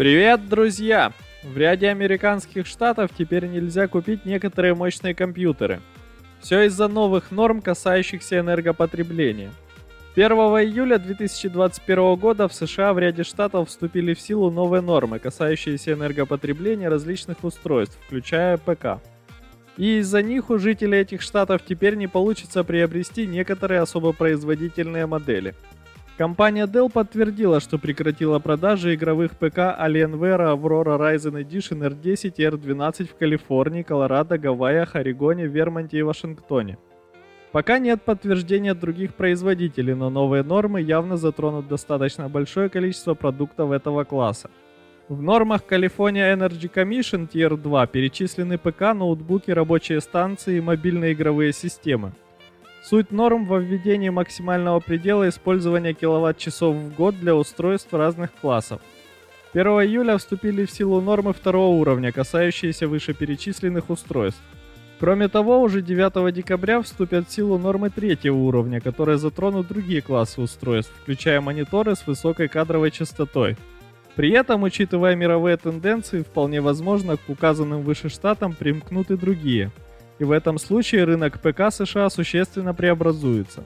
Привет, друзья! В ряде американских штатов теперь нельзя купить некоторые мощные компьютеры. Все из-за новых норм, касающихся энергопотребления. 1 июля 2021 года в США в ряде штатов вступили в силу новые нормы, касающиеся энергопотребления различных устройств, включая ПК. И из-за них у жителей этих штатов теперь не получится приобрести некоторые особо производительные модели – Компания Dell подтвердила, что прекратила продажи игровых ПК Alienware Aurora Ryzen Edition R10 и R12 в Калифорнии, Колорадо, Гавайях, Орегоне, Вермонте и Вашингтоне. Пока нет подтверждения других производителей, но новые нормы явно затронут достаточно большое количество продуктов этого класса. В нормах California Energy Commission Tier 2 перечислены ПК, ноутбуки, рабочие станции и мобильные игровые системы. Суть норм во введении максимального предела использования киловатт-часов в год для устройств разных классов. 1 июля вступили в силу нормы второго уровня, касающиеся вышеперечисленных устройств. Кроме того, уже 9 декабря вступят в силу нормы третьего уровня, которые затронут другие классы устройств, включая мониторы с высокой кадровой частотой. При этом, учитывая мировые тенденции, вполне возможно к указанным выше штатам примкнут и другие – и в этом случае рынок ПК США существенно преобразуется.